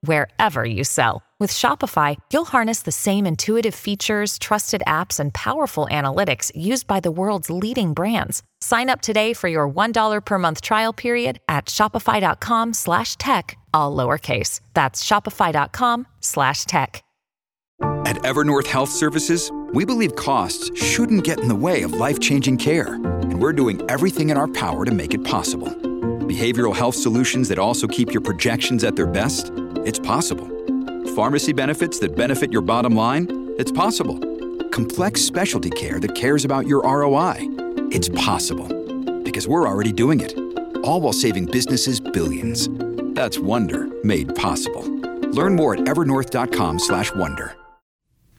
wherever you sell. With Shopify, you'll harness the same intuitive features, trusted apps, and powerful analytics used by the world's leading brands. Sign up today for your $1 per month trial period at shopify.com slash tech, all lowercase. That's shopify.com slash tech. At Evernorth Health Services, we believe costs shouldn't get in the way of life-changing care, and we're doing everything in our power to make it possible. Behavioral health solutions that also keep your projections at their best? It's possible. Pharmacy benefits that benefit your bottom line? It's possible. Complex specialty care that cares about your ROI? It's possible. Because we're already doing it. All while saving businesses billions. That's Wonder made possible. Learn more at evernorth.com/wonder.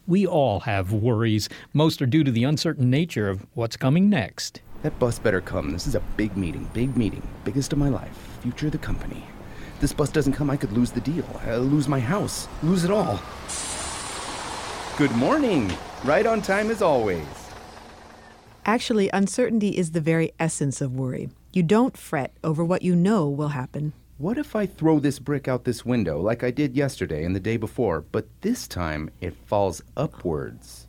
We all have worries. Most are due to the uncertain nature of what's coming next. That bus better come. This is a big meeting, big meeting, biggest of my life. Future of the company. This bus doesn't come, I could lose the deal. I'll lose my house, lose it all. Good morning. Right on time as always. Actually, uncertainty is the very essence of worry. You don't fret over what you know will happen. What if I throw this brick out this window like I did yesterday and the day before, but this time it falls upwards?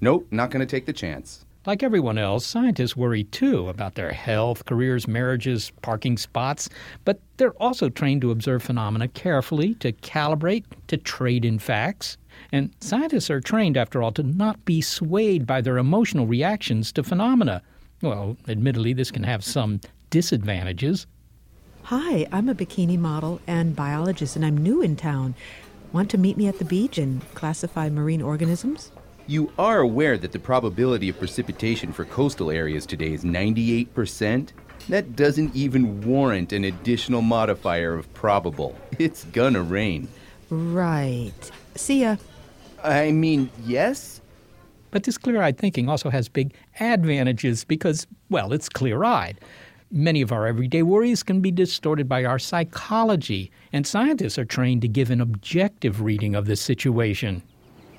Nope, not going to take the chance. Like everyone else, scientists worry too about their health, careers, marriages, parking spots, but they're also trained to observe phenomena carefully, to calibrate, to trade in facts. And scientists are trained, after all, to not be swayed by their emotional reactions to phenomena. Well, admittedly, this can have some disadvantages. Hi, I'm a bikini model and biologist, and I'm new in town. Want to meet me at the beach and classify marine organisms? You are aware that the probability of precipitation for coastal areas today is 98%? That doesn't even warrant an additional modifier of probable. It's gonna rain. Right. See ya. I mean, yes? But this clear eyed thinking also has big advantages because, well, it's clear eyed. Many of our everyday worries can be distorted by our psychology, and scientists are trained to give an objective reading of the situation.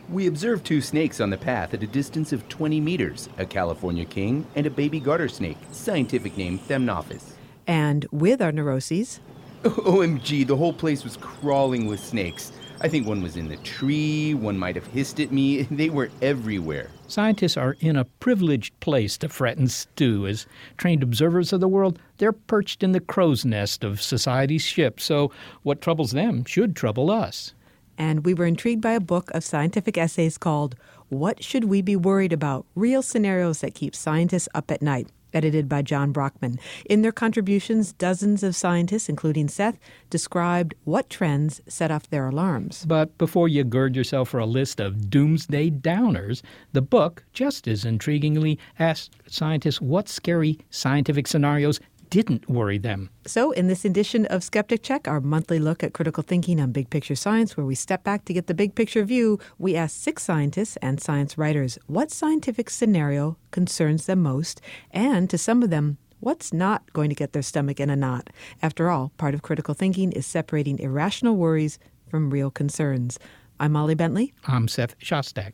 We observed two snakes on the path at a distance of 20 meters a California king and a baby garter snake, scientific name Thamnophis. And with our neuroses, OMG, the whole place was crawling with snakes. I think one was in the tree, one might have hissed at me. They were everywhere. Scientists are in a privileged place to fret and stew. As trained observers of the world, they're perched in the crow's nest of society's ship, so what troubles them should trouble us. And we were intrigued by a book of scientific essays called What Should We Be Worried About? Real Scenarios That Keep Scientists Up at Night, edited by John Brockman. In their contributions, dozens of scientists, including Seth, described what trends set off their alarms. But before you gird yourself for a list of doomsday downers, the book, just as intriguingly, asked scientists what scary scientific scenarios didn't worry them. So, in this edition of Skeptic Check, our monthly look at critical thinking on big picture science, where we step back to get the big picture view, we asked six scientists and science writers what scientific scenario concerns them most, and to some of them, what's not going to get their stomach in a knot. After all, part of critical thinking is separating irrational worries from real concerns. I'm Molly Bentley. I'm Seth Shostak.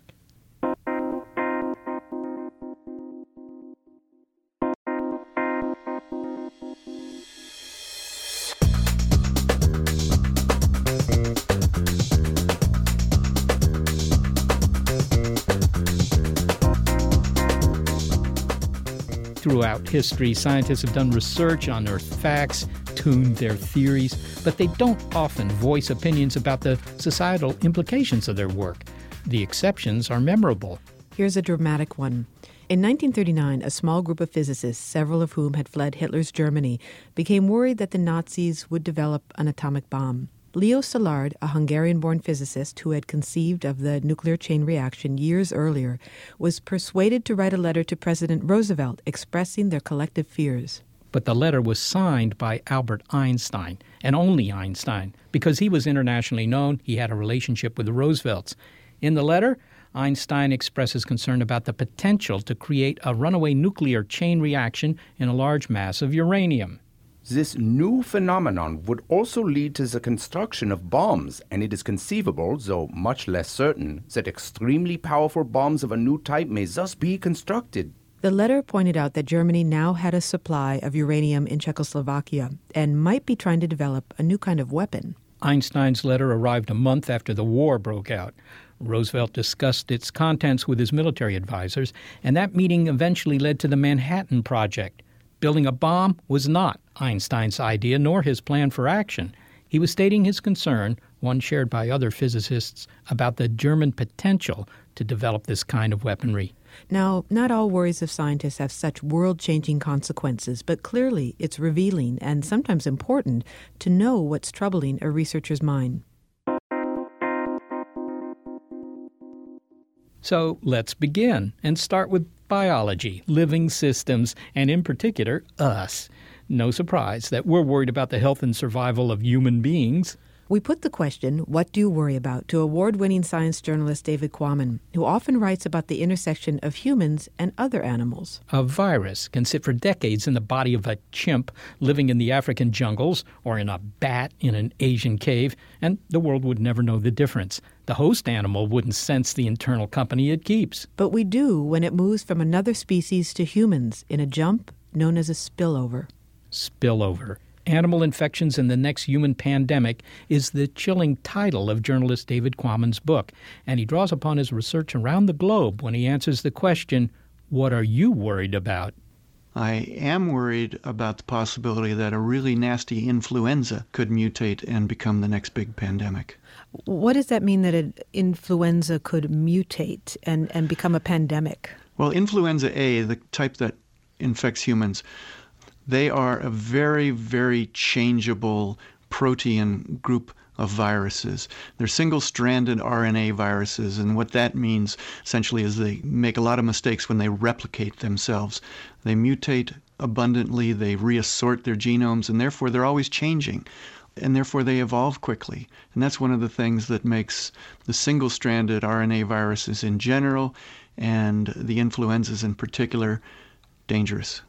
Throughout history, scientists have done research, unearthed facts, tuned their theories, but they don't often voice opinions about the societal implications of their work. The exceptions are memorable. Here's a dramatic one. In 1939, a small group of physicists, several of whom had fled Hitler's Germany, became worried that the Nazis would develop an atomic bomb. Leo Szilard, a Hungarian born physicist who had conceived of the nuclear chain reaction years earlier, was persuaded to write a letter to President Roosevelt expressing their collective fears. But the letter was signed by Albert Einstein, and only Einstein, because he was internationally known, he had a relationship with the Roosevelts. In the letter, Einstein expresses concern about the potential to create a runaway nuclear chain reaction in a large mass of uranium. This new phenomenon would also lead to the construction of bombs, and it is conceivable, though much less certain, that extremely powerful bombs of a new type may thus be constructed. The letter pointed out that Germany now had a supply of uranium in Czechoslovakia and might be trying to develop a new kind of weapon. Einstein's letter arrived a month after the war broke out. Roosevelt discussed its contents with his military advisors, and that meeting eventually led to the Manhattan Project. Building a bomb was not Einstein's idea nor his plan for action. He was stating his concern, one shared by other physicists, about the German potential to develop this kind of weaponry. Now, not all worries of scientists have such world changing consequences, but clearly it's revealing and sometimes important to know what's troubling a researcher's mind. So let's begin and start with biology, living systems, and in particular, us. No surprise that we're worried about the health and survival of human beings. We put the question, What do you worry about? to award winning science journalist David Quammen, who often writes about the intersection of humans and other animals. A virus can sit for decades in the body of a chimp living in the African jungles or in a bat in an Asian cave, and the world would never know the difference. The host animal wouldn't sense the internal company it keeps. But we do when it moves from another species to humans in a jump known as a spillover. Spillover. Animal Infections and the Next Human Pandemic is the chilling title of journalist David Quammen's book, and he draws upon his research around the globe when he answers the question, What are you worried about? I am worried about the possibility that a really nasty influenza could mutate and become the next big pandemic. What does that mean that an influenza could mutate and, and become a pandemic? Well, influenza A, the type that infects humans, they are a very, very changeable protein group of viruses. They're single stranded RNA viruses, and what that means essentially is they make a lot of mistakes when they replicate themselves. They mutate abundantly, they reassort their genomes, and therefore they're always changing. And therefore, they evolve quickly. And that's one of the things that makes the single stranded RNA viruses in general and the influenzas in particular dangerous.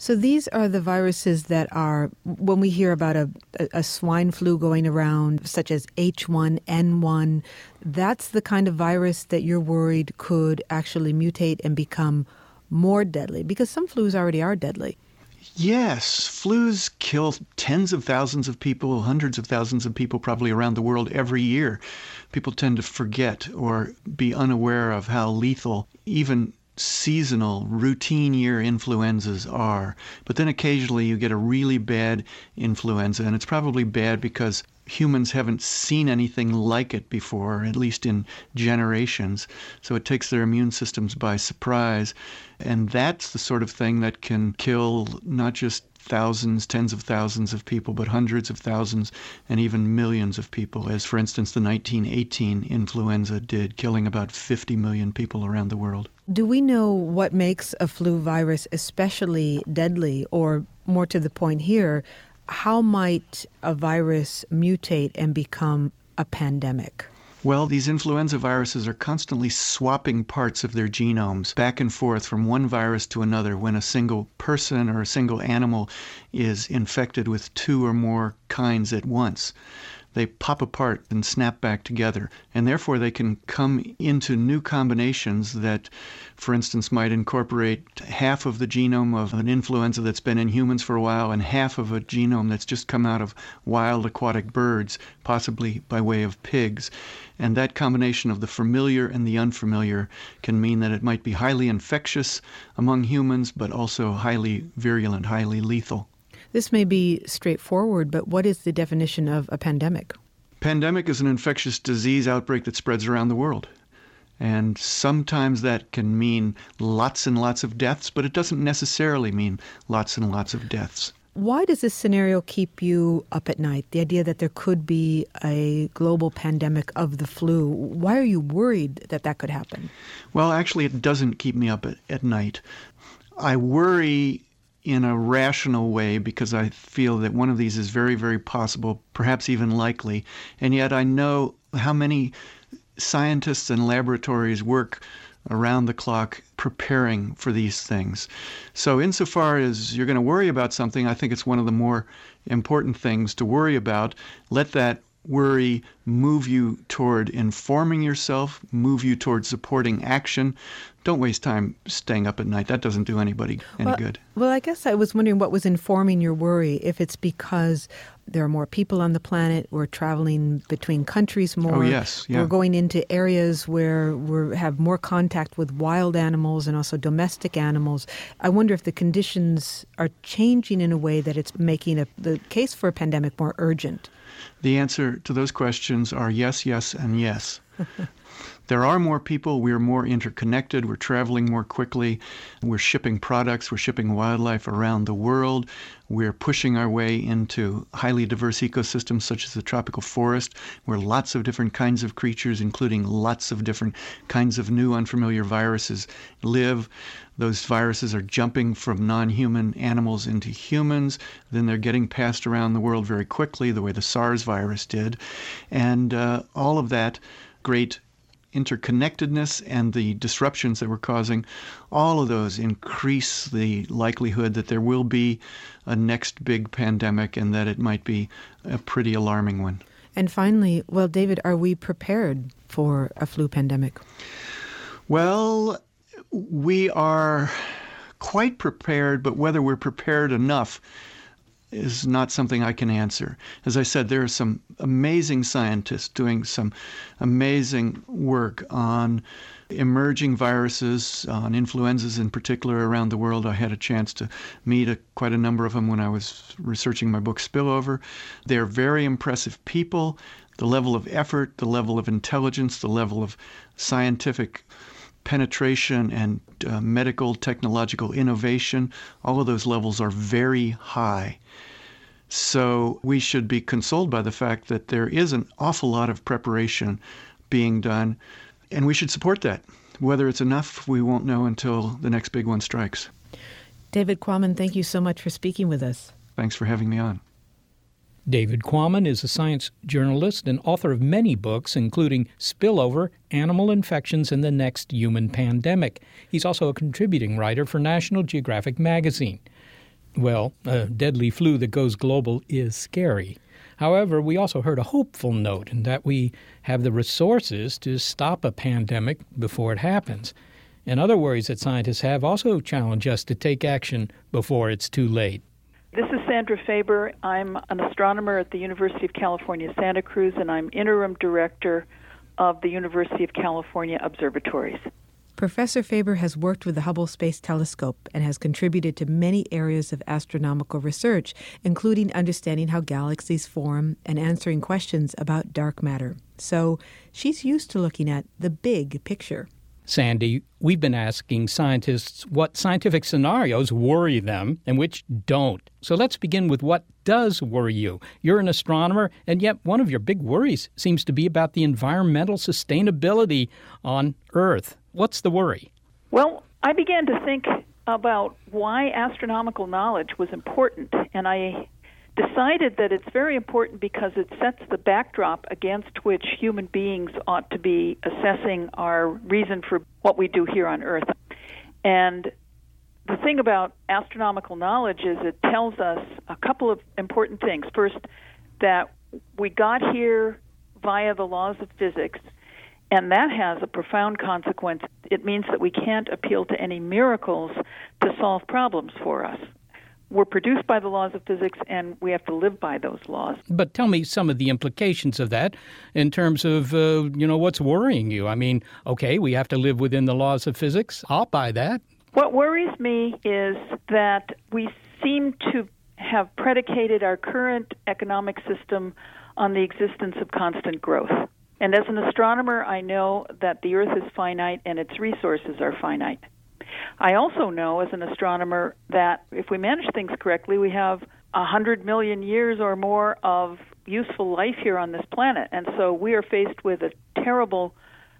So these are the viruses that are, when we hear about a, a, swine flu going around, such as H1N1, that's the kind of virus that you're worried could actually mutate and become more deadly, because some flus already are deadly. Yes, flus kill tens of thousands of people, hundreds of thousands of people probably around the world every year. People tend to forget or be unaware of how lethal even seasonal, routine year influenzas are. But then occasionally you get a really bad influenza, and it's probably bad because humans haven't seen anything like it before, at least in generations. So it takes their immune systems by surprise. And that's the sort of thing that can kill not just thousands, tens of thousands of people, but hundreds of thousands and even millions of people, as for instance the 1918 influenza did, killing about 50 million people around the world. Do we know what makes a flu virus especially deadly, or more to the point here, how might a virus mutate and become a pandemic? Well, these influenza viruses are constantly swapping parts of their genomes back and forth from one virus to another when a single person or a single animal is infected with two or more kinds at once they pop apart and snap back together. And therefore, they can come into new combinations that, for instance, might incorporate half of the genome of an influenza that's been in humans for a while and half of a genome that's just come out of wild aquatic birds, possibly by way of pigs. And that combination of the familiar and the unfamiliar can mean that it might be highly infectious among humans, but also highly virulent, highly lethal. This may be straightforward, but what is the definition of a pandemic? Pandemic is an infectious disease outbreak that spreads around the world. And sometimes that can mean lots and lots of deaths, but it doesn't necessarily mean lots and lots of deaths. Why does this scenario keep you up at night? The idea that there could be a global pandemic of the flu. Why are you worried that that could happen? Well, actually, it doesn't keep me up at, at night. I worry in a rational way because I feel that one of these is very, very possible, perhaps even likely. And yet I know how many scientists and laboratories work around the clock preparing for these things. So, insofar as you're going to worry about something, I think it's one of the more important things to worry about. Let that worry move you toward informing yourself, move you toward supporting action. Don't waste time staying up at night. That doesn't do anybody any well, good. Well, I guess I was wondering what was informing your worry. If it's because there are more people on the planet, we're traveling between countries oh, more. Oh, yes. Yeah. We're going into areas where we have more contact with wild animals and also domestic animals. I wonder if the conditions are changing in a way that it's making a, the case for a pandemic more urgent. The answer to those questions are yes, yes, and yes. there are more people. We're more interconnected. We're traveling more quickly. We're shipping products. We're shipping wildlife around the world. We're pushing our way into highly diverse ecosystems such as the tropical forest, where lots of different kinds of creatures, including lots of different kinds of new unfamiliar viruses, live. Those viruses are jumping from non human animals into humans. Then they're getting passed around the world very quickly, the way the SARS virus did. And uh, all of that great interconnectedness and the disruptions that we're causing, all of those increase the likelihood that there will be a next big pandemic and that it might be a pretty alarming one. And finally, well, David, are we prepared for a flu pandemic? Well, we are quite prepared, but whether we're prepared enough is not something I can answer. As I said, there are some amazing scientists doing some amazing work on emerging viruses, on influenzas in particular around the world. I had a chance to meet a, quite a number of them when I was researching my book Spillover. They're very impressive people. The level of effort, the level of intelligence, the level of scientific penetration and uh, medical technological innovation, all of those levels are very high. So we should be consoled by the fact that there is an awful lot of preparation being done, and we should support that. Whether it's enough, we won't know until the next big one strikes. David Quammen, thank you so much for speaking with us. Thanks for having me on. David Quammen is a science journalist and author of many books, including Spillover Animal Infections and the Next Human Pandemic. He's also a contributing writer for National Geographic magazine. Well, a deadly flu that goes global is scary. However, we also heard a hopeful note in that we have the resources to stop a pandemic before it happens. And other worries that scientists have also challenge us to take action before it's too late. This is Sandra Faber. I'm an astronomer at the University of California, Santa Cruz, and I'm interim director of the University of California Observatories. Professor Faber has worked with the Hubble Space Telescope and has contributed to many areas of astronomical research, including understanding how galaxies form and answering questions about dark matter. So she's used to looking at the big picture. Sandy, we've been asking scientists what scientific scenarios worry them and which don't. So let's begin with what does worry you. You're an astronomer, and yet one of your big worries seems to be about the environmental sustainability on Earth. What's the worry? Well, I began to think about why astronomical knowledge was important, and I decided that it's very important because it sets the backdrop against which human beings ought to be assessing our reason for what we do here on Earth. And the thing about astronomical knowledge is it tells us a couple of important things. First, that we got here via the laws of physics, and that has a profound consequence. It means that we can't appeal to any miracles to solve problems for us we're produced by the laws of physics and we have to live by those laws. But tell me some of the implications of that in terms of, uh, you know, what's worrying you. I mean, okay, we have to live within the laws of physics. I'll buy that. What worries me is that we seem to have predicated our current economic system on the existence of constant growth. And as an astronomer, I know that the Earth is finite and its resources are finite. I also know as an astronomer that if we manage things correctly, we have a hundred million years or more of useful life here on this planet. And so we are faced with a terrible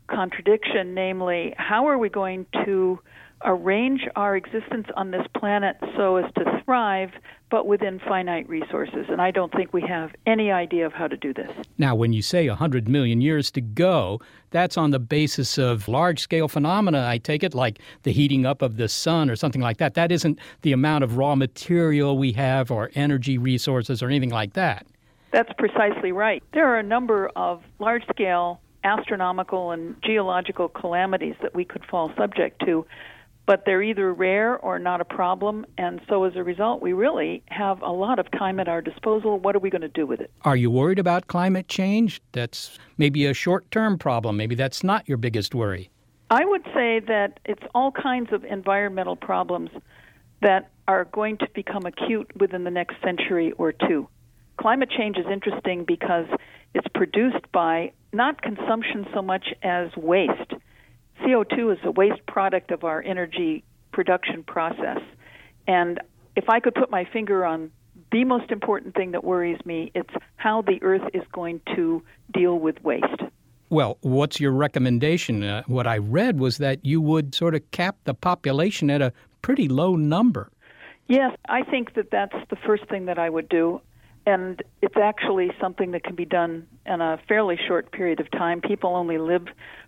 contradiction, namely, how are we going to arrange our existence on this planet so as to thrive, but within finite resources. And I don't think we have any idea of how to do this. Now, when you say 100 million years to go, that's on the basis of large scale phenomena, I take it, like the heating up of the sun or something like that. That isn't the amount of raw material we have or energy resources or anything like that. That's precisely right. There are a number of large scale astronomical and geological calamities that we could fall subject to but they're either rare or not a problem. And so as a result, we really have a lot of time at our disposal. What are we going to do with it? Are you worried about climate change? That's maybe a short term problem. Maybe that's not your biggest worry. I would say that it's all kinds of environmental problems that are going to become acute within the next century or two. Climate change is interesting because it's produced by not consumption so much as waste. CO2 is a waste product of our energy production process. And if I could put my finger on the most important thing that worries me, it's how the Earth is going to deal with waste. Well, what's your recommendation? Uh, what I read was that you would sort of cap the population at a pretty low number. Yes, I think that that's the first thing that I would do and it's actually something that can be done in a fairly short period of time. People only live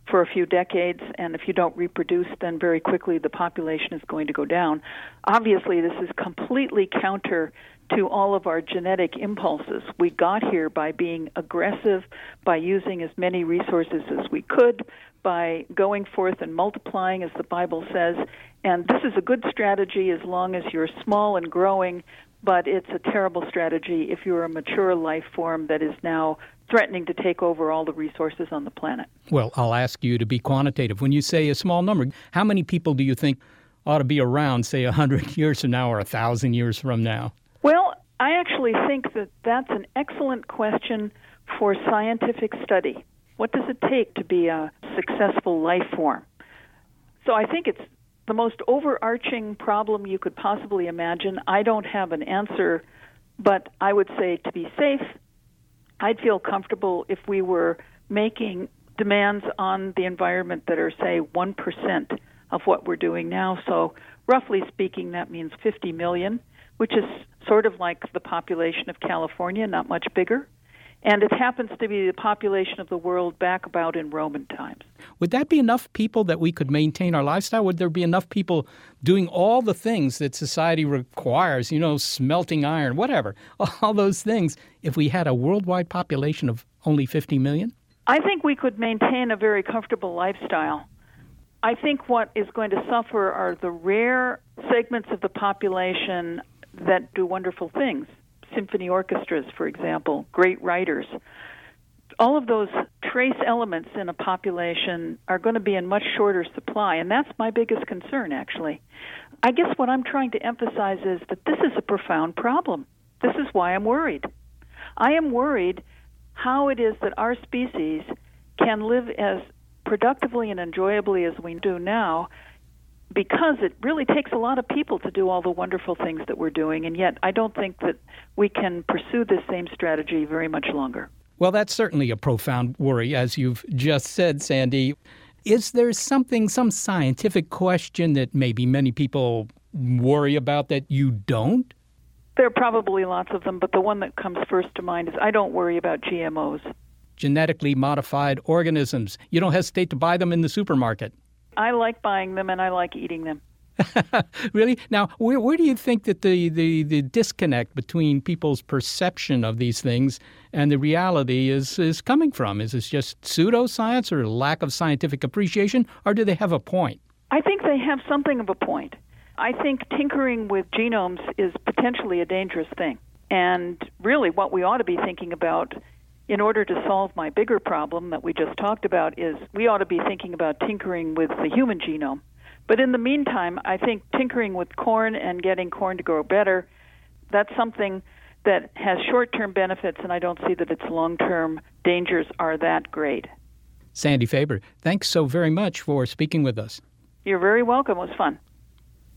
for a few decades, and if you don't reproduce, then very quickly the population is going to go down. Obviously, this is completely counter to all of our genetic impulses. We got here by being aggressive, by using as many resources as we could, by going forth and multiplying, as the Bible says. And this is a good strategy as long as you're small and growing, but it's a terrible strategy if you're a mature life form that is now threatening to take over all the resources on the planet. Well, I'll ask you to be quantitative. When you say a small number, how many people do you think ought to be around, say, 100 years from now or 1,000 years from now? Well, I actually think that that's an excellent question for scientific study. What does it take to be a successful life form? So I think it's the most overarching problem you could possibly imagine. I don't have an answer, but I would say to be safe, I'd feel comfortable if we were making demands on the environment that are, say, 1% of what we're doing now. So, roughly speaking, that means 50 million, which is sort of like the population of California, not much bigger and it happens to be the population of the world back about in Roman times. Would that be enough people that we could maintain our lifestyle? Would there be enough people doing all the things that society requires, you know, smelting iron, whatever, all those things, if we had a worldwide population of only 50 million? I think we could maintain a very comfortable lifestyle. I think what is going to suffer are the rare segments of the population that do wonderful things symphony orchestras, for example, great writers. All of those trace elements in a population are going to be in much shorter supply, and that's my biggest concern, actually. I guess what I'm trying to emphasize is that this is a profound problem. This is why I'm worried. I am worried how it is that our species can live as productively and enjoyably as we do now because it really takes a lot of people to do all the wonderful things that we're doing, and yet I don't think that we can pursue this same strategy very much longer. Well, that's certainly a profound worry, as you've just said, Sandy. Is there something, some scientific question that maybe many people worry about that you don't? There are probably lots of them, but the one that comes first to mind is I don't worry about GMOs. Genetically modified organisms. You don't hesitate to buy them in the supermarket. I like buying them and I like eating them. really? Now, where, where do you think that the, the, the disconnect between people's perception of these things and the reality is, is coming from? Is this just pseudoscience or lack of scientific appreciation, or do they have a point? I think they have something of a point. I think tinkering with genomes is potentially a dangerous thing. And really, what we ought to be thinking about in order to solve my bigger problem that we just talked about is we ought to be thinking about tinkering with the human genome. But in the meantime, I think tinkering with corn and getting corn to grow better, that's something that has short-term benefits and I don't see that its long-term dangers are that great. Sandy Faber, thanks so very much for speaking with us. You're very welcome. It was fun.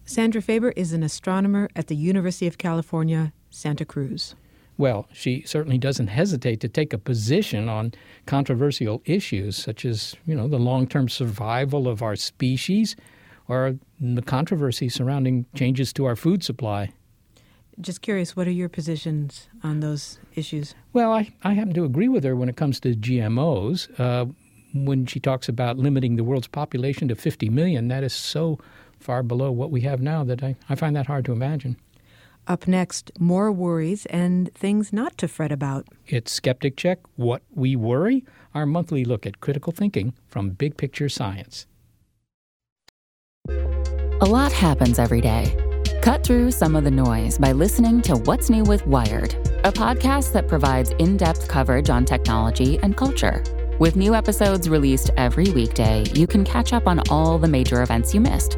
Sandra Faber is an astronomer at the University of California, Santa Cruz. Well, she certainly doesn't hesitate to take a position on controversial issues such as, you know, the long-term survival of our species or the controversy surrounding changes to our food supply. Just curious, what are your positions on those issues? Well, I, I happen to agree with her when it comes to GMOs. Uh, when she talks about limiting the world's population to 50 million, that is so far below what we have now that I, I find that hard to imagine. Up next, more worries and things not to fret about. It's Skeptic Check What We Worry, our monthly look at critical thinking from big picture science. A lot happens every day. Cut through some of the noise by listening to What's New with Wired, a podcast that provides in depth coverage on technology and culture. With new episodes released every weekday, you can catch up on all the major events you missed.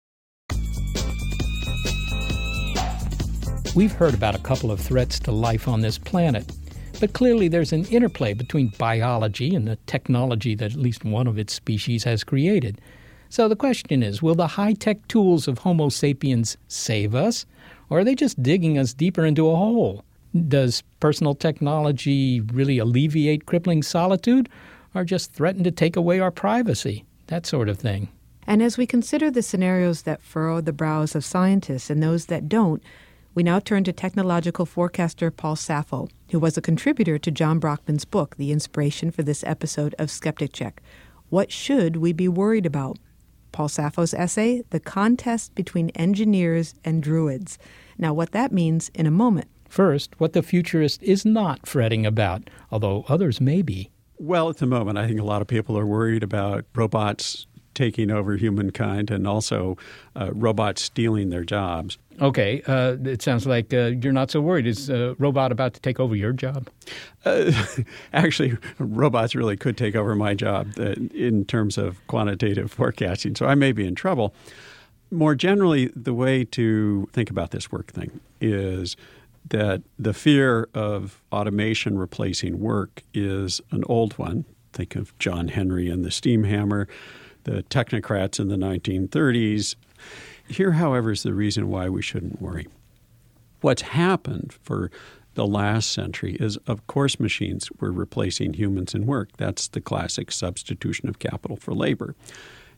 We've heard about a couple of threats to life on this planet, but clearly there's an interplay between biology and the technology that at least one of its species has created. So the question is will the high tech tools of Homo sapiens save us, or are they just digging us deeper into a hole? Does personal technology really alleviate crippling solitude, or just threaten to take away our privacy, that sort of thing. And as we consider the scenarios that furrow the brows of scientists and those that don't, we now turn to technological forecaster Paul Saffo, who was a contributor to John Brockman's book, the inspiration for this episode of Skeptic Check. What should we be worried about? Paul Saffo's essay, The Contest Between Engineers and Druids. Now, what that means in a moment. First, what the futurist is not fretting about, although others may be. Well, at the moment, I think a lot of people are worried about robots taking over humankind and also uh, robots stealing their jobs. Okay, uh, it sounds like uh, you're not so worried. Is a robot about to take over your job? Uh, actually, robots really could take over my job uh, in terms of quantitative forecasting, so I may be in trouble. More generally, the way to think about this work thing is that the fear of automation replacing work is an old one. Think of John Henry and the steam hammer, the technocrats in the 1930s. Here, however, is the reason why we shouldn't worry. What's happened for the last century is, of course, machines were replacing humans in work. That's the classic substitution of capital for labor.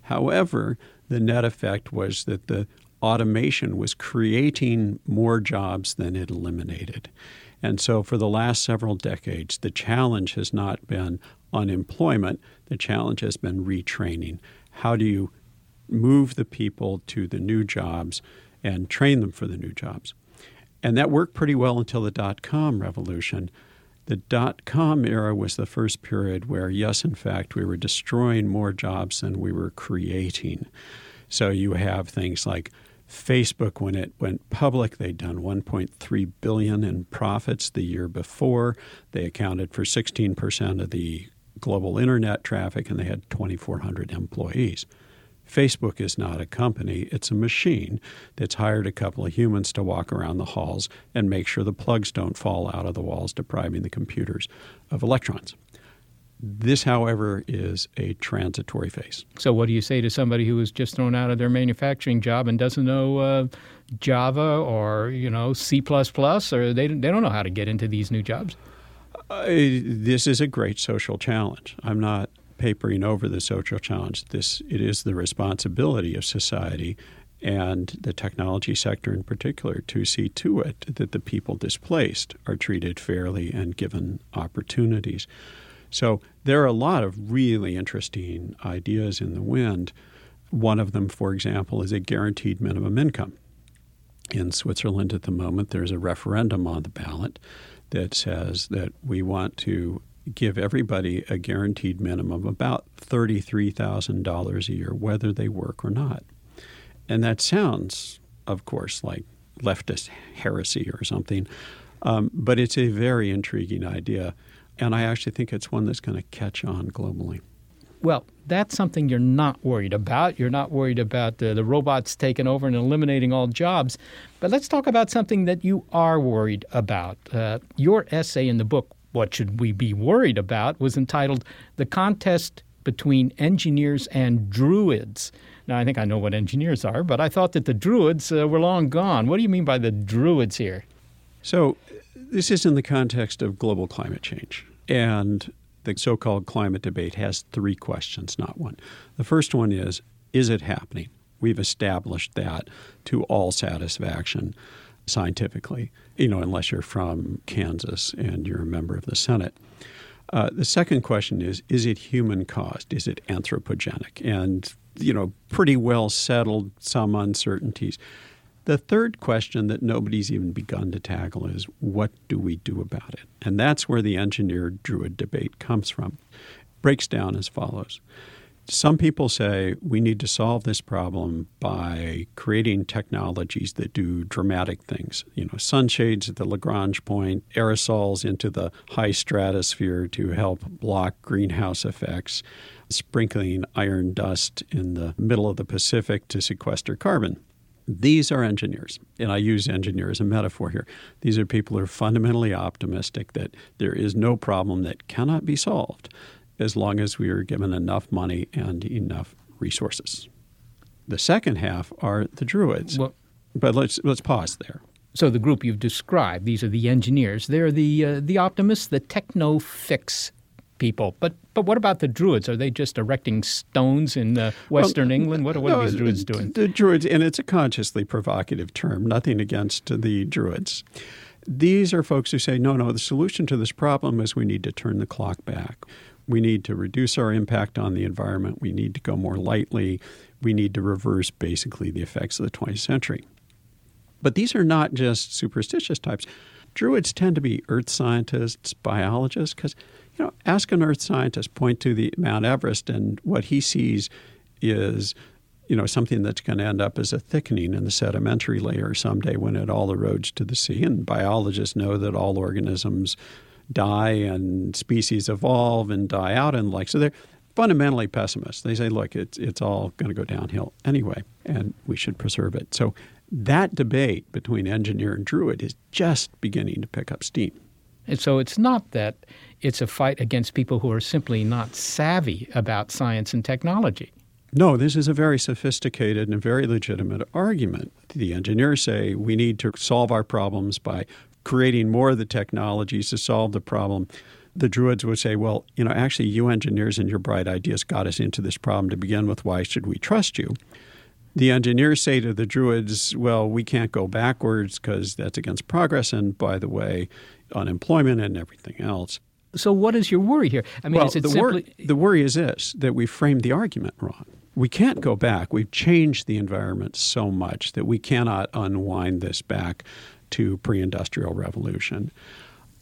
However, the net effect was that the automation was creating more jobs than it eliminated. And so, for the last several decades, the challenge has not been unemployment, the challenge has been retraining. How do you move the people to the new jobs and train them for the new jobs? And that worked pretty well until the dot com revolution. The dot com era was the first period where, yes, in fact, we were destroying more jobs than we were creating. So you have things like Facebook, when it went public, they'd done 1.3 billion in profits the year before. They accounted for 16% of the global internet traffic, and they had 2,400 employees. Facebook is not a company, it's a machine that's hired a couple of humans to walk around the halls and make sure the plugs don't fall out of the walls, depriving the computers of electrons. This, however, is a transitory phase. So, what do you say to somebody who was just thrown out of their manufacturing job and doesn't know uh, Java or you know C or they they don't know how to get into these new jobs? This is a great social challenge. I'm not papering over the social challenge. This it is the responsibility of society and the technology sector in particular to see to it that the people displaced are treated fairly and given opportunities. So there are a lot of really interesting ideas in the wind. One of them, for example, is a guaranteed minimum income. In Switzerland at the moment, there's a referendum on the ballot that says that we want to give everybody a guaranteed minimum of about $33,000 a year, whether they work or not. And that sounds, of course, like leftist heresy or something, um, but it's a very intriguing idea. And I actually think it's one that's going to catch on globally. Well, that's something you're not worried about. You're not worried about the, the robots taking over and eliminating all jobs. But let's talk about something that you are worried about. Uh, your essay in the book, What Should We Be Worried About, was entitled The Contest Between Engineers and Druids. Now, I think I know what engineers are, but I thought that the Druids uh, were long gone. What do you mean by the Druids here? So, this is in the context of global climate change. And the so called climate debate has three questions, not one. The first one is Is it happening? We've established that to all satisfaction scientifically, you know, unless you're from Kansas and you're a member of the Senate. Uh, the second question is Is it human caused? Is it anthropogenic? And, you know, pretty well settled, some uncertainties. The third question that nobody's even begun to tackle is what do we do about it? And that's where the engineer druid debate comes from. Breaks down as follows. Some people say we need to solve this problem by creating technologies that do dramatic things. You know, sunshades at the Lagrange point, aerosols into the high stratosphere to help block greenhouse effects, sprinkling iron dust in the middle of the Pacific to sequester carbon. These are engineers, and I use engineer as a metaphor here. These are people who are fundamentally optimistic that there is no problem that cannot be solved as long as we are given enough money and enough resources. The second half are the druids. Well, but let's let's pause there. So the group you've described, these are the engineers. They're the uh, the optimists, the techno fix people. But but what about the Druids? Are they just erecting stones in uh, Western well, England? What, what no, are these Druids doing? The Druids, and it's a consciously provocative term. Nothing against the Druids. These are folks who say, no, no, the solution to this problem is we need to turn the clock back. We need to reduce our impact on the environment. We need to go more lightly. We need to reverse basically the effects of the 20th century. But these are not just superstitious types. Druids tend to be earth scientists, biologists, because you know, ask an earth scientist, point to the Mount Everest, and what he sees is, you know, something that's going to end up as a thickening in the sedimentary layer someday when it all erodes to the sea. And biologists know that all organisms die and species evolve and die out and like so they're fundamentally pessimists. They say, look, it's it's all going to go downhill anyway, and we should preserve it. So that debate between engineer and druid is just beginning to pick up steam. And so it's not that it's a fight against people who are simply not savvy about science and technology. No, this is a very sophisticated and very legitimate argument. The engineers say we need to solve our problems by creating more of the technologies to solve the problem. The Druids would say, well, you know, actually, you engineers and your bright ideas got us into this problem to begin with. Why should we trust you? The engineers say to the Druids, well, we can't go backwards because that's against progress. And by the way, unemployment and everything else. So, what is your worry here? I mean, well, the, simply... worry, the worry is this that we framed the argument wrong. We can't go back. We've changed the environment so much that we cannot unwind this back to pre industrial revolution.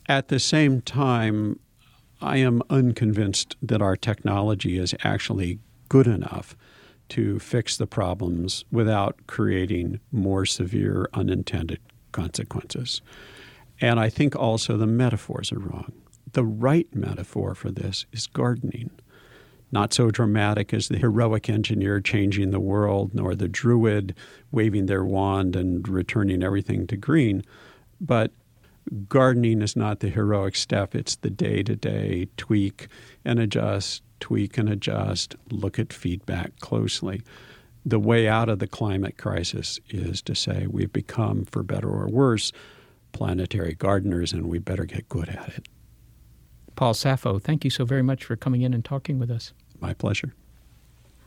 At the same time, I am unconvinced that our technology is actually good enough to fix the problems without creating more severe unintended consequences. And I think also the metaphors are wrong. The right metaphor for this is gardening. Not so dramatic as the heroic engineer changing the world, nor the druid waving their wand and returning everything to green. But gardening is not the heroic step, it's the day to day tweak and adjust, tweak and adjust, look at feedback closely. The way out of the climate crisis is to say we've become, for better or worse, planetary gardeners, and we better get good at it. Paul Saffo, thank you so very much for coming in and talking with us. My pleasure.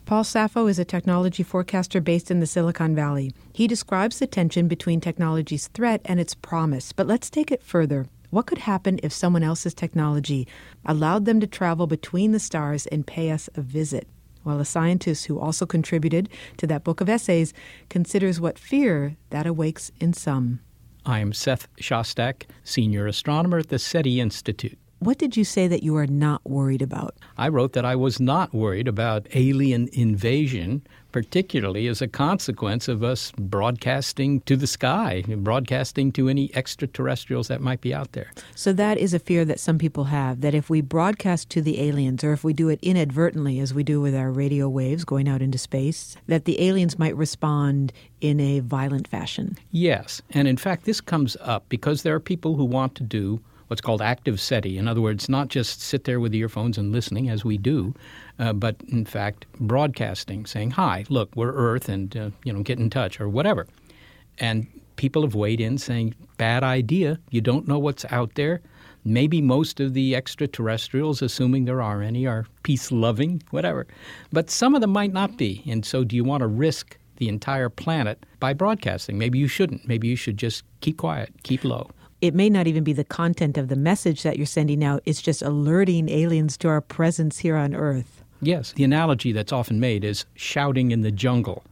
Paul Saffo is a technology forecaster based in the Silicon Valley. He describes the tension between technology's threat and its promise. But let's take it further. What could happen if someone else's technology allowed them to travel between the stars and pay us a visit? Well, a scientist who also contributed to that book of essays considers what fear that awakes in some. I am Seth Shostak, Senior Astronomer at the SETI Institute. What did you say that you are not worried about? I wrote that I was not worried about alien invasion, particularly as a consequence of us broadcasting to the sky, broadcasting to any extraterrestrials that might be out there. So, that is a fear that some people have that if we broadcast to the aliens, or if we do it inadvertently, as we do with our radio waves going out into space, that the aliens might respond in a violent fashion. Yes. And in fact, this comes up because there are people who want to do what's called active SETI. In other words, not just sit there with earphones and listening as we do, uh, but in fact broadcasting, saying, "Hi, look, we're Earth, and uh, you know, get in touch or whatever." And people have weighed in saying, "Bad idea. You don't know what's out there." Maybe most of the extraterrestrials, assuming there are any, are peace loving, whatever. But some of them might not be. And so, do you want to risk the entire planet by broadcasting? Maybe you shouldn't. Maybe you should just keep quiet, keep low it may not even be the content of the message that you're sending out, it's just alerting aliens to our presence here on Earth. Yes. The analogy that's often made is shouting in the jungle.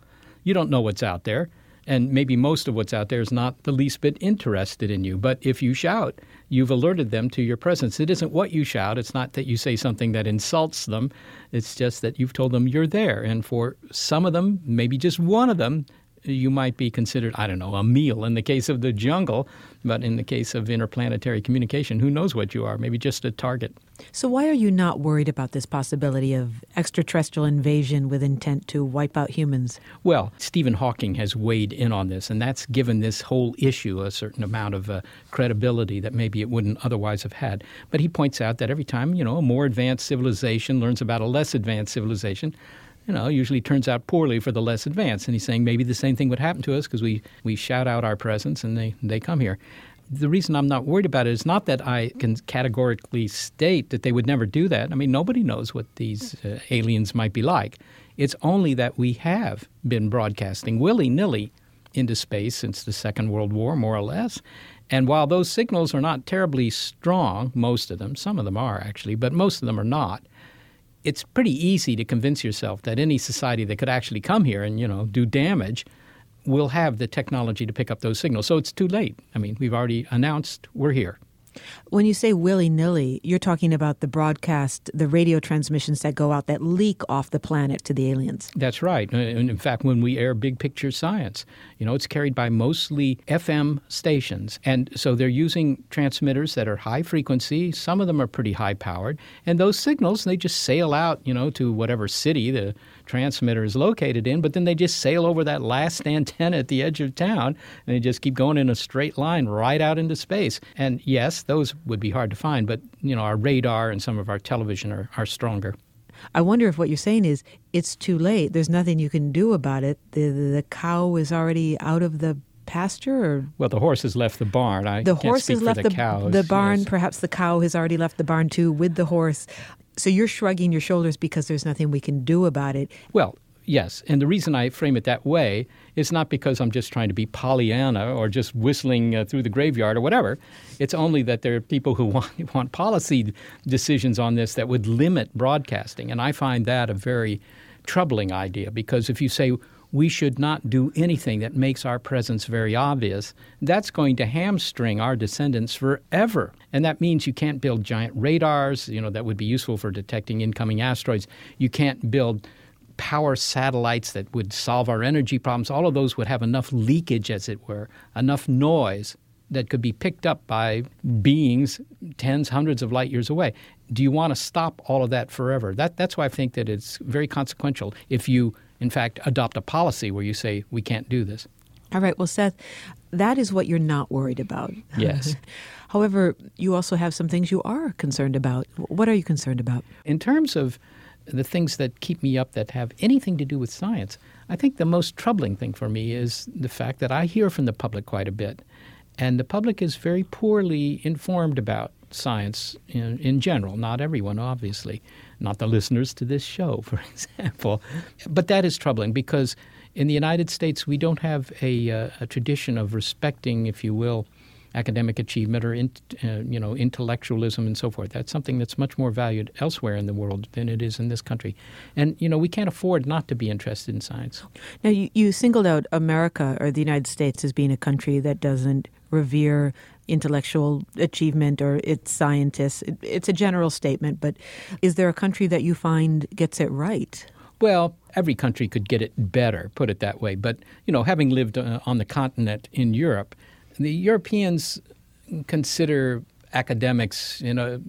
You don't know what's out there, and maybe most of what's out there is not the least bit interested in you. But if you shout, you've alerted them to your presence. It isn't what you shout, it's not that you say something that insults them, it's just that you've told them you're there. And for some of them, maybe just one of them, you might be considered, I don't know, a meal in the case of the jungle, but in the case of interplanetary communication, who knows what you are? Maybe just a target. So, why are you not worried about this possibility of extraterrestrial invasion with intent to wipe out humans? Well, Stephen Hawking has weighed in on this, and that's given this whole issue a certain amount of uh, credibility that maybe it wouldn't otherwise have had. But he points out that every time, you know, a more advanced civilization learns about a less advanced civilization, you know, usually turns out poorly for the less advanced. And he's saying maybe the same thing would happen to us because we, we shout out our presence and they, they come here. The reason I'm not worried about it is not that I can categorically state that they would never do that. I mean, nobody knows what these uh, aliens might be like. It's only that we have been broadcasting willy nilly into space since the Second World War, more or less. And while those signals are not terribly strong, most of them, some of them are actually, but most of them are not, it's pretty easy to convince yourself that any society that could actually come here and you know do damage will have the technology to pick up those signals. So it's too late. I mean, we've already announced we're here. When you say willy nilly, you're talking about the broadcast, the radio transmissions that go out that leak off the planet to the aliens. That's right. And in fact, when we air Big Picture Science, you know, it's carried by mostly FM stations. And so they're using transmitters that are high frequency. Some of them are pretty high powered. And those signals, they just sail out, you know, to whatever city the transmitter is located in, but then they just sail over that last antenna at the edge of town and they just keep going in a straight line right out into space. And yes, those would be hard to find, but you know, our radar and some of our television are, are stronger. I wonder if what you're saying is it's too late. There's nothing you can do about it. The, the, the cow is already out of the pasture or well the horse has left the barn I the horse has left the, the, cows, the barn yes. perhaps the cow has already left the barn too with the horse so you're shrugging your shoulders because there's nothing we can do about it. Well, yes. And the reason I frame it that way is not because I'm just trying to be Pollyanna or just whistling uh, through the graveyard or whatever. It's only that there are people who want, want policy decisions on this that would limit broadcasting. And I find that a very troubling idea because if you say, we should not do anything that makes our presence very obvious. That's going to hamstring our descendants forever. And that means you can't build giant radars, you know, that would be useful for detecting incoming asteroids. You can't build power satellites that would solve our energy problems. All of those would have enough leakage, as it were, enough noise that could be picked up by beings tens, hundreds of light years away. Do you want to stop all of that forever? That, that's why I think that it's very consequential if you in fact, adopt a policy where you say, we can't do this. All right. Well, Seth, that is what you're not worried about. Yes. However, you also have some things you are concerned about. What are you concerned about? In terms of the things that keep me up that have anything to do with science, I think the most troubling thing for me is the fact that I hear from the public quite a bit. And the public is very poorly informed about science in, in general, not everyone, obviously not the listeners to this show, for example. But that is troubling because in the United States, we don't have a, uh, a tradition of respecting, if you will, academic achievement or in, uh, you know intellectualism and so forth. That's something that's much more valued elsewhere in the world than it is in this country. And you know we can't afford not to be interested in science. Now you, you singled out America or the United States as being a country that doesn't revere intellectual achievement or its scientists. It, it's a general statement, but is there a country that you find gets it right? Well, every country could get it better, put it that way. But, you know, having lived uh, on the continent in Europe, the Europeans consider academics in a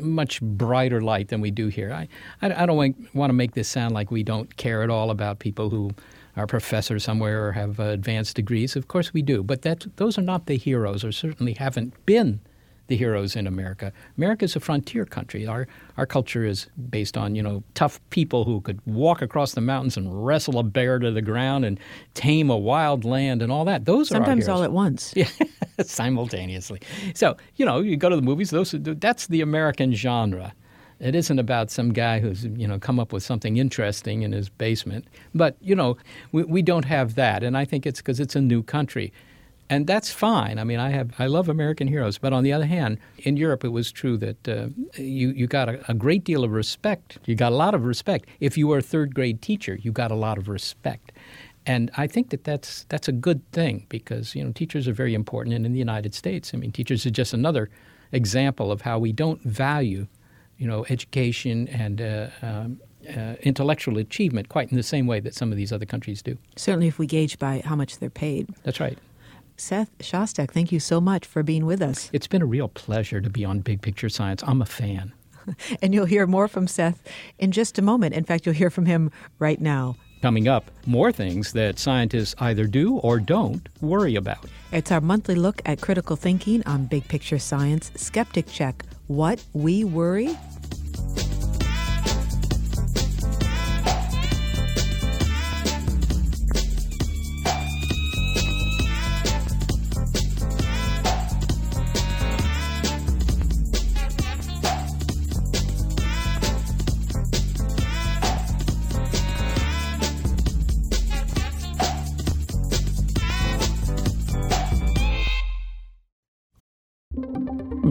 much brighter light than we do here. I, I, I don't want, want to make this sound like we don't care at all about people who are professors somewhere or have uh, advanced degrees. Of course we do, but that, those are not the heroes, or certainly haven't been the heroes in America. America is a frontier country. Our our culture is based on you know tough people who could walk across the mountains and wrestle a bear to the ground and tame a wild land and all that. Those sometimes are sometimes all at once. Yeah, simultaneously. So you know you go to the movies. Those that's the American genre. It isn't about some guy who's you know come up with something interesting in his basement. But you know we, we don't have that, and I think it's because it's a new country and that's fine. I mean, I have I love American heroes, but on the other hand, in Europe, it was true that uh, you you got a, a, great deal of respect. You got a lot of respect. If you were a third grade teacher, you got a lot of respect, and I think that that's that's a good thing because you know teachers are very important. And in the United States, I mean, teachers are just another example of how we don't value, you know, education and. Uh, um, uh, intellectual achievement quite in the same way that some of these other countries do. Certainly, if we gauge by how much they're paid. That's right. Seth Shostak, thank you so much for being with us. It's been a real pleasure to be on Big Picture Science. I'm a fan. and you'll hear more from Seth in just a moment. In fact, you'll hear from him right now. Coming up, more things that scientists either do or don't worry about. It's our monthly look at critical thinking on Big Picture Science Skeptic Check What We Worry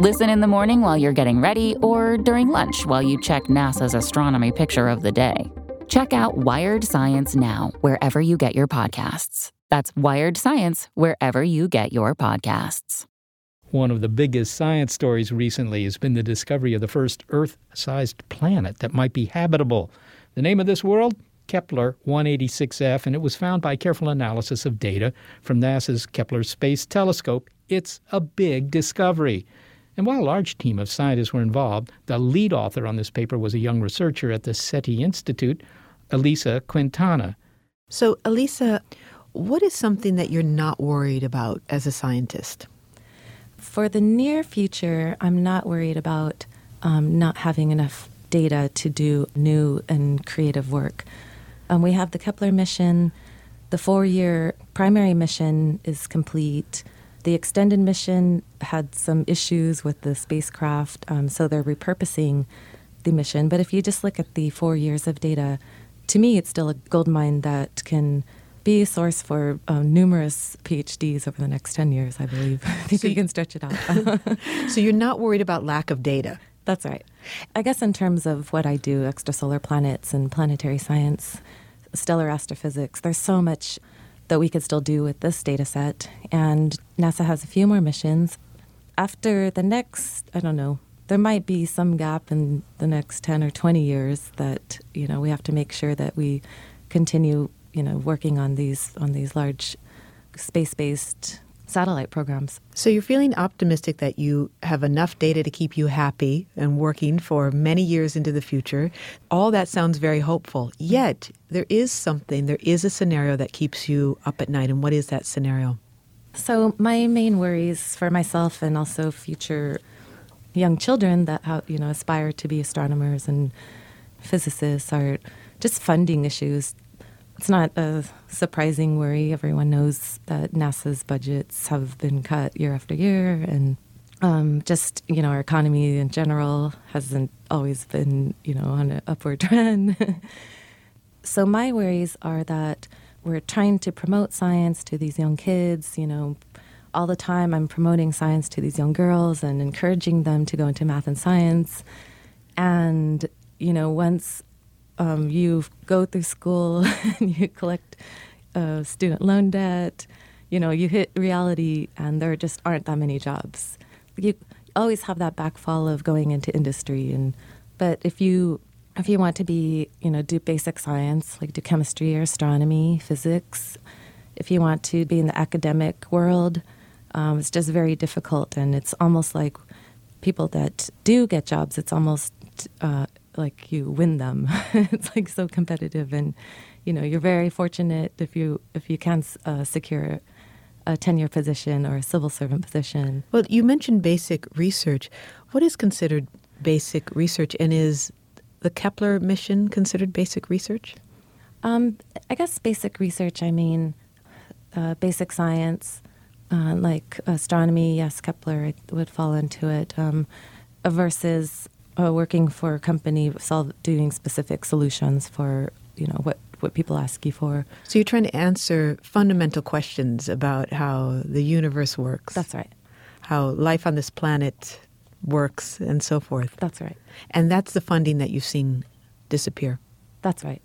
Listen in the morning while you're getting ready or during lunch while you check NASA's astronomy picture of the day. Check out Wired Science now, wherever you get your podcasts. That's Wired Science, wherever you get your podcasts. One of the biggest science stories recently has been the discovery of the first Earth sized planet that might be habitable. The name of this world? Kepler 186f, and it was found by careful analysis of data from NASA's Kepler Space Telescope. It's a big discovery. And while a large team of scientists were involved, the lead author on this paper was a young researcher at the SETI Institute, Elisa Quintana. So, Elisa, what is something that you're not worried about as a scientist? For the near future, I'm not worried about um, not having enough data to do new and creative work. Um, we have the Kepler mission. The four year primary mission is complete. The extended mission had some issues with the spacecraft, um, so they're repurposing the mission. But if you just look at the four years of data, to me, it's still a gold mine that can be a source for um, numerous PhDs over the next 10 years, I believe. I think so you can stretch it out. so you're not worried about lack of data? That's right. I guess in terms of what I do, extrasolar planets and planetary science, stellar astrophysics, there's so much that we could still do with this data set. And NASA has a few more missions. After the next, I don't know, there might be some gap in the next 10 or 20 years that, you know, we have to make sure that we continue, you know, working on these on these large space-based satellite programs. So you're feeling optimistic that you have enough data to keep you happy and working for many years into the future. All that sounds very hopeful. Yet there is something, there is a scenario that keeps you up at night. And what is that scenario? So my main worries for myself and also future young children that uh, you know aspire to be astronomers and physicists are just funding issues it's not a surprising worry. Everyone knows that NASA's budgets have been cut year after year, and Um, just you know, our economy in general hasn't always been you know on an upward trend. so my worries are that we're trying to promote science to these young kids. You know, all the time I'm promoting science to these young girls and encouraging them to go into math and science. And you know, once um, you go through school and you collect uh, student loan debt, you know, you hit reality and there just aren't that many jobs. You always have that backfall of going into industry and but if you if you want to be, you know, do basic science, like do chemistry or astronomy, physics, if you want to be in the academic world, um, it's just very difficult. And it's almost like people that do get jobs, it's almost uh, like you win them. it's like so competitive, and you know you're very fortunate if you if you can uh, secure a tenure position or a civil servant position. Well, you mentioned basic research. What is considered basic research, and is the Kepler mission considered basic research? Um, I guess basic research. I mean, uh, basic science, uh, like astronomy. Yes, Kepler would fall into it. Um, versus uh, working for a company, solve, doing specific solutions for you know what what people ask you for. So you're trying to answer fundamental questions about how the universe works. That's right. How life on this planet works and so forth. That's right. And that's the funding that you've seen disappear. That's right.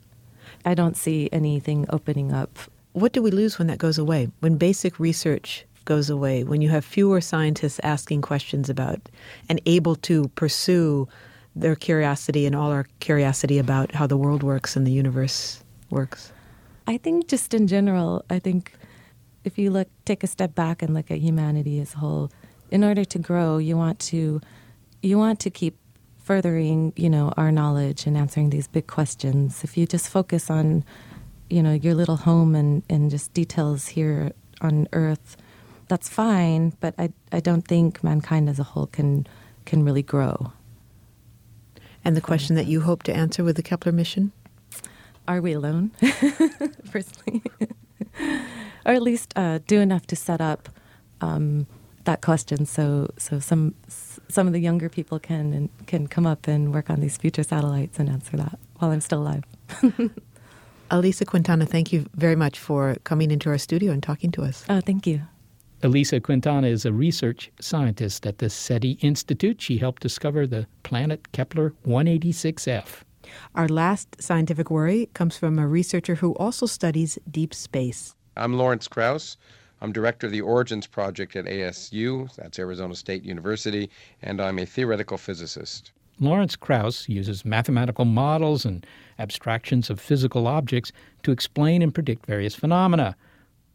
I don't see anything opening up. What do we lose when that goes away? When basic research goes away, when you have fewer scientists asking questions about and able to pursue their curiosity and all our curiosity about how the world works and the universe works? I think just in general, I think if you look take a step back and look at humanity as a whole, in order to grow, you want to you want to keep furthering, you know, our knowledge and answering these big questions. If you just focus on, you know, your little home and, and just details here on Earth, that's fine, but I, I don't think mankind as a whole can can really grow. And the question that you hope to answer with the Kepler mission? Are we alone? Firstly, or at least uh, do enough to set up um, that question, so so some some of the younger people can and can come up and work on these future satellites and answer that while I'm still alive. Elisa Quintana, thank you very much for coming into our studio and talking to us. Oh, thank you. Elisa Quintana is a research scientist at the SETI Institute. She helped discover the planet Kepler 186f. Our last scientific worry comes from a researcher who also studies deep space. I'm Lawrence Krauss. I'm director of the Origins Project at ASU, that's Arizona State University, and I'm a theoretical physicist. Lawrence Krauss uses mathematical models and abstractions of physical objects to explain and predict various phenomena.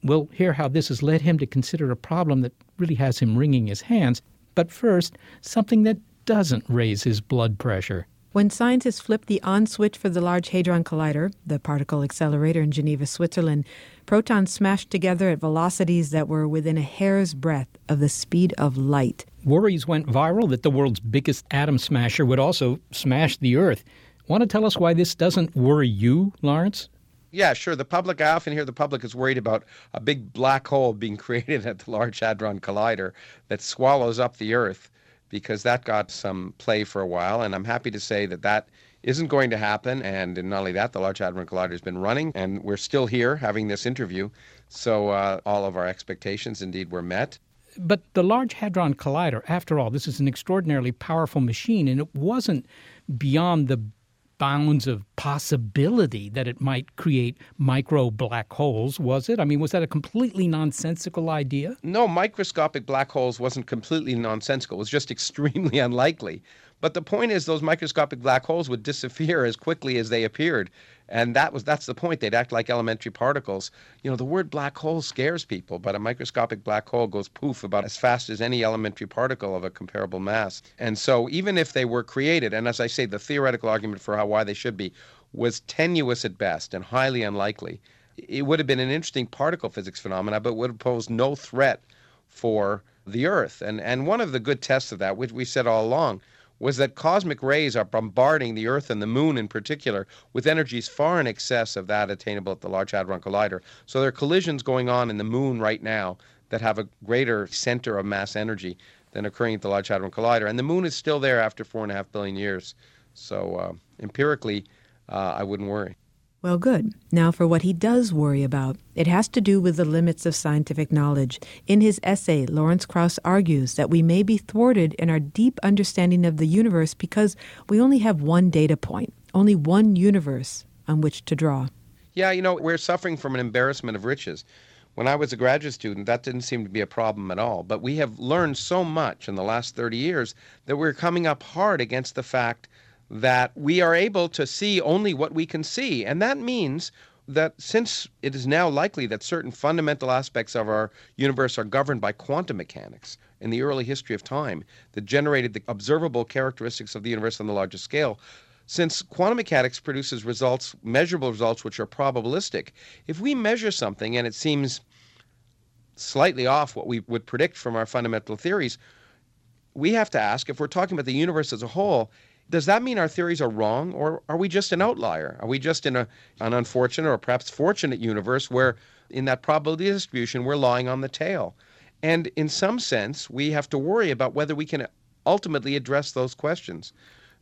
We'll hear how this has led him to consider a problem that really has him wringing his hands. But first, something that doesn't raise his blood pressure. When scientists flipped the on switch for the Large Hadron Collider, the particle accelerator in Geneva, Switzerland, protons smashed together at velocities that were within a hair's breadth of the speed of light. Worries went viral that the world's biggest atom smasher would also smash the Earth. Want to tell us why this doesn't worry you, Lawrence? Yeah, sure. The public, I often hear the public is worried about a big black hole being created at the Large Hadron Collider that swallows up the Earth because that got some play for a while. And I'm happy to say that that isn't going to happen. And not only that, the Large Hadron Collider has been running, and we're still here having this interview. So uh, all of our expectations indeed were met. But the Large Hadron Collider, after all, this is an extraordinarily powerful machine, and it wasn't beyond the bounds of possibility that it might create micro black holes, was it? I mean, was that a completely nonsensical idea? No, microscopic black holes wasn't completely nonsensical. It was just extremely unlikely. But the point is, those microscopic black holes would disappear as quickly as they appeared, and that was that's the point. They'd act like elementary particles. You know, the word black hole scares people, but a microscopic black hole goes poof about as fast as any elementary particle of a comparable mass. And so, even if they were created, and as I say, the theoretical argument for how why they should be was tenuous at best and highly unlikely. It would have been an interesting particle physics phenomena, but would have posed no threat for the Earth. And and one of the good tests of that, which we said all along, was that cosmic rays are bombarding the Earth and the Moon in particular with energies far in excess of that attainable at the Large Hadron Collider. So there are collisions going on in the Moon right now that have a greater center of mass energy than occurring at the Large Hadron Collider. And the moon is still there after four and a half billion years. So uh, empirically, uh, I wouldn't worry. Well, good. Now, for what he does worry about. It has to do with the limits of scientific knowledge. In his essay, Lawrence Krauss argues that we may be thwarted in our deep understanding of the universe because we only have one data point, only one universe on which to draw. Yeah, you know, we're suffering from an embarrassment of riches. When I was a graduate student, that didn't seem to be a problem at all. But we have learned so much in the last 30 years that we're coming up hard against the fact that we are able to see only what we can see. And that means that since it is now likely that certain fundamental aspects of our universe are governed by quantum mechanics in the early history of time that generated the observable characteristics of the universe on the largest scale, since quantum mechanics produces results, measurable results, which are probabilistic, if we measure something and it seems slightly off what we would predict from our fundamental theories, we have to ask if we're talking about the universe as a whole, does that mean our theories are wrong or are we just an outlier? Are we just in a, an unfortunate or perhaps fortunate universe where in that probability distribution we're lying on the tail? And in some sense, we have to worry about whether we can ultimately address those questions.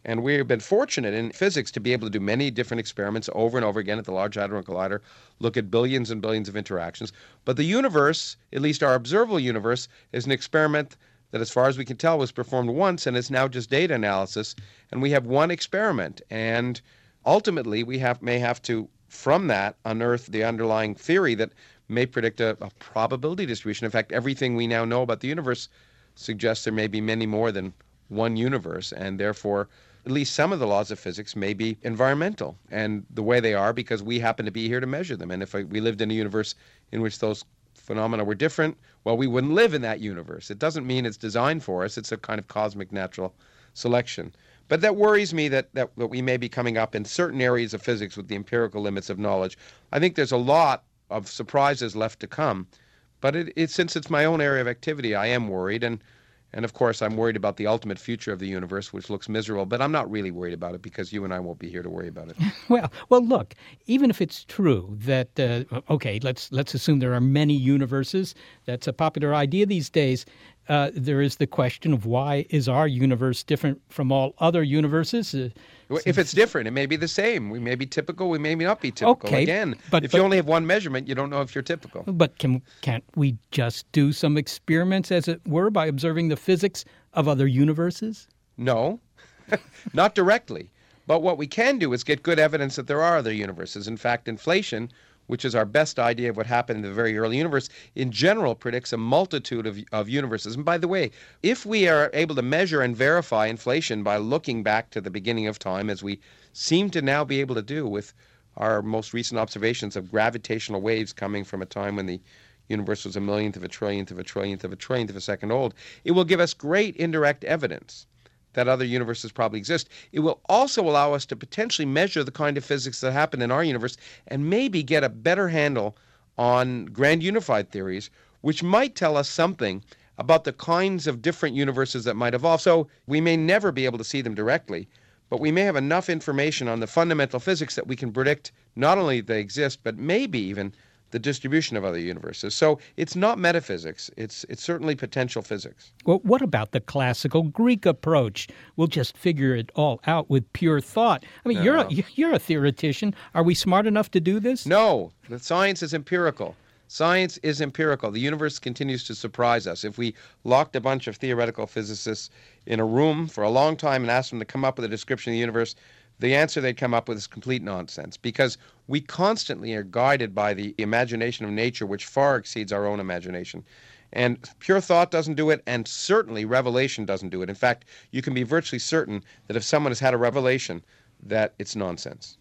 And we've been fortunate in physics to be able to do many different experiments over and over again at the Large Hadron Collider, look at billions and billions of interactions. But the universe, at least our observable universe, is an experiment that, as far as we can tell, was performed once and is now just data analysis. And we have one experiment. And ultimately, we have, may have to, from that, unearth the underlying theory that may predict a, a probability distribution. In fact, everything we now know about the universe suggests there may be many more than one universe, and therefore, at least some of the laws of physics may be environmental and the way they are because we happen to be here to measure them. And if uh, we lived in a universe in which those phenomena were different, well, we wouldn't live in that universe. It doesn't mean it's designed for us, it's a kind of cosmic natural selection. But that worries me that, that, that we may be coming up in certain areas of physics with the empirical limits of knowledge. I think there's a lot of surprises left to come. But it, it, since it's my own area of activity, I am worried. And and of course, I'm worried about the ultimate future of the universe, which looks miserable. But I'm not really worried about it because you and I won't be here to worry about it. well, well, look. Even if it's true that uh, okay, let's let's assume there are many universes. That's a popular idea these days. Uh, there is the question of why is our universe different from all other universes? Uh, if it's different, it may be the same. We may be typical. We may not be typical. Okay, Again, but, if but, you only have one measurement, you don't know if you're typical. But can can't we just do some experiments, as it were, by observing the physics of other universes? No, not directly. But what we can do is get good evidence that there are other universes. In fact, inflation which is our best idea of what happened in the very early universe, in general predicts a multitude of, of universes. And by the way, if we are able to measure and verify inflation by looking back to the beginning of time, as we seem to now be able to do with our most recent observations of gravitational waves coming from a time when the universe was a millionth of a trillionth of a trillionth of a trillionth of a second old, it will give us great indirect evidence that other universes probably exist. It will also allow us to potentially measure the kind of physics that happen in our universe and maybe get a better handle on grand unified theories, which might tell us something about the kinds of different universes that might evolve. So we may never be able to see them directly, but we may have enough information on the fundamental physics that we can predict not only that they exist, but maybe even the distribution of other universes. So it's not metaphysics. It's it's certainly potential physics. Well, what about the classical Greek approach? We'll just figure it all out with pure thought. I mean, No. you're a, you're a theoretician. Are we smart enough to do this? No, the science is empirical. Science is empirical. The universe continues to surprise us. If we locked a bunch of theoretical physicists in a room for a long time and asked them to come up with a description of the universe, the answer they'd come up with is complete nonsense because we constantly are guided by the imagination of nature, which far exceeds our own imagination. And pure thought doesn't do it, and certainly revelation doesn't do it. In fact, you can be virtually certain that if someone has had a revelation, that it's nonsense.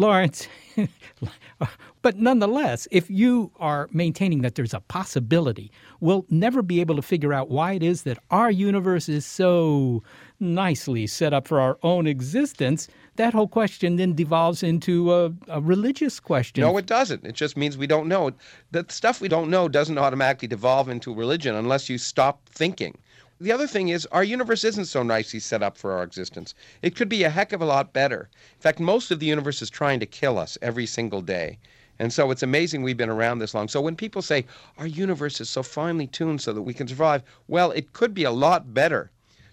Lawrence, but nonetheless, if you are maintaining that there's a possibility, we'll never be able to figure out why it is that our universe is so nicely set up for our own existence. That whole question then devolves into a, a religious question. No, it doesn't. It just means we don't know. The stuff we don't know doesn't automatically devolve into religion unless you stop thinking. The other thing is, our universe isn't so nicely set up for our existence. It could be a heck of a lot better. In fact, most of the universe is trying to kill us every single day. And so it's amazing we've been around this long. So when people say our universe is so finely tuned so that we can survive, well, it could be a lot better.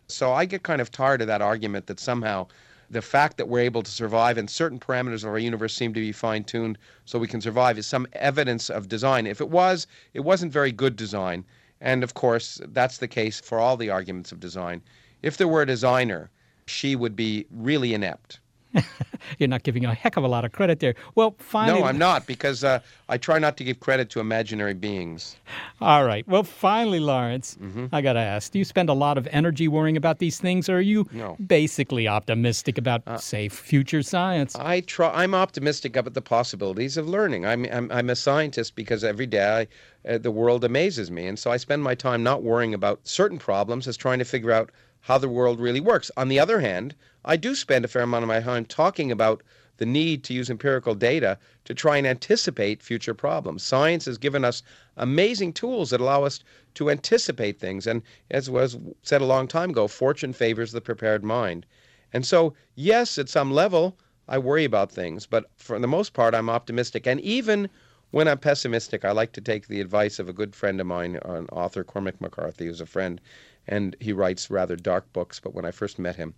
So I get kind of tired of that argument that somehow the fact that we're able to survive and certain parameters of our universe seem to be fine tuned so we can survive is some evidence of design. If it was, it wasn't very good design. And of course, that's the case for all the arguments of design. If there were a designer, she would be really inept. You're not giving a heck of a lot of credit there. Well, finally. No, I'm not, because uh, I try not to give credit to imaginary beings. All right. Well, finally, Lawrence, Mm-hmm. I got to ask do you spend a lot of energy worrying about these things, or are you No. Uh, basically optimistic about, say, future science? I try. I'm optimistic about the possibilities of learning. I'm I'm, I'm a scientist because every day I, uh, the world amazes me, and so I spend my time not worrying about certain problems as trying to figure out how the world really works. On the other hand, I do spend a fair amount of my time talking about the need to use empirical data to try and anticipate future problems. Science has given us amazing tools that allow us to anticipate things, and as was said a long time ago, fortune favors the prepared mind. And so, yes, at some level, I worry about things, but for the most part, I'm optimistic. And even when I'm pessimistic, I like to take the advice of a good friend of mine, an author, Cormac McCarthy, who's a friend, and he writes rather dark books. But when I first met him,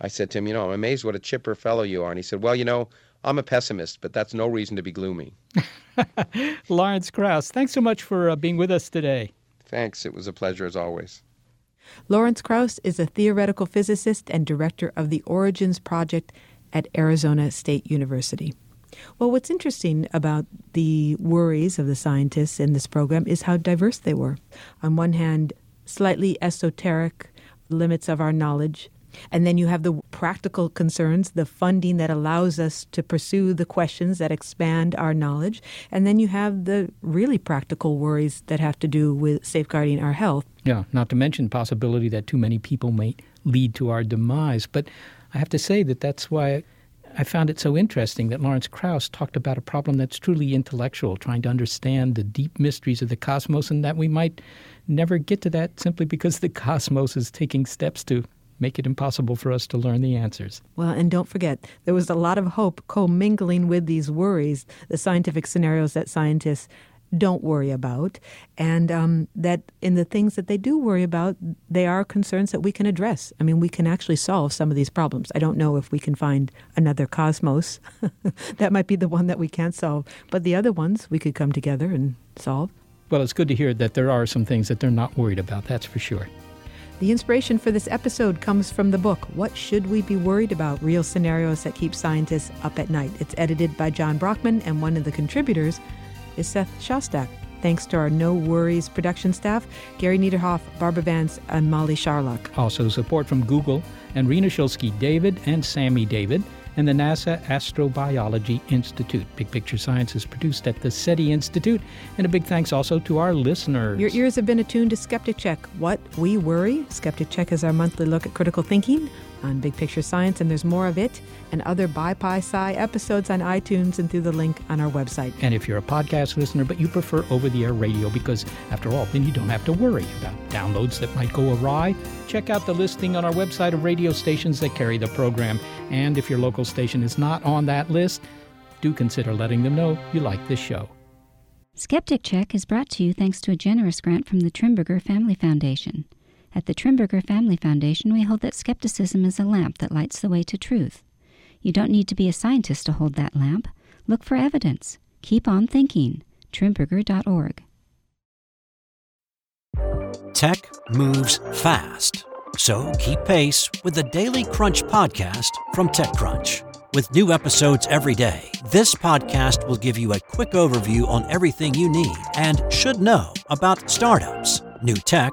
I said to him, You know, I'm amazed what a chipper fellow you are. And he said, Well, you know, I'm a pessimist, but that's no reason to be gloomy. Lawrence Krauss, thanks so much for uh, being with us today. Thanks. It was a pleasure as always. Lawrence Krauss is a theoretical physicist and director of the Origins Project at Arizona State University. Well, what's interesting about the worries of the scientists in this program is how diverse they were. On one hand, slightly esoteric limits of our knowledge. And then you have the practical concerns, the funding that allows us to pursue the questions that expand our knowledge. And then you have the really practical worries that have to do with safeguarding our health. Yeah, not to mention the possibility that too many people may lead to our demise. But I have to say that that's why I found it so interesting that Lawrence Krauss talked about a problem that's truly intellectual, trying to understand the deep mysteries of the cosmos, and that we might never get to that simply because the cosmos is taking steps to make it impossible for us to learn the answers. Well, and don't forget, there was a lot of hope commingling with these worries, the scientific scenarios that scientists don't worry about, and um, that in the things that they do worry about, they are concerns that we can address. I mean, we can actually solve some of these problems. I don't know if we can find another cosmos. that might be the one that we can't solve, but the other ones we could come together and solve. Well, it's good to hear that there are some things that they're not worried about, that's for sure. The inspiration for this episode comes from the book, What Should We Be Worried About? Real Scenarios That Keep Scientists Up at Night. It's edited by John Brockman, and one of the contributors is Seth Shostak. Thanks to our No Worries production staff, Gary Niederhoff, Barbara Vance, and Molly Sharlock. Also, support from Google and Rena Shulsky David and Sammy David and the NASA Astrobiology Institute. Big Picture Science is produced at the SETI Institute. And a big thanks also to our listeners. Your ears have been attuned to Skeptic Check. What we worry. Skeptic Check is our monthly look at critical thinking on Big Picture Science, and there's more of it and other Bi Pi Sci episodes on iTunes and through the link on our website. And if you're a podcast listener, but you prefer over the air radio, because after all, then you don't have to worry about downloads that might go awry, check out the listing on our website of radio stations that carry the program. And if your local station is not on that list, do consider letting them know you like this show. Skeptic Check is brought to you thanks to a generous grant from the Trimberger Family Foundation. At the Trimberger Family Foundation, we hold that skepticism is a lamp that lights the way to truth. You don't need to be a scientist to hold that lamp. Look for evidence. Keep on thinking. Trimberger.org. Tech moves fast. So keep pace with the Daily Crunch podcast from TechCrunch. With new episodes every day, this podcast will give you a quick overview on everything you need and should know about startups, new tech,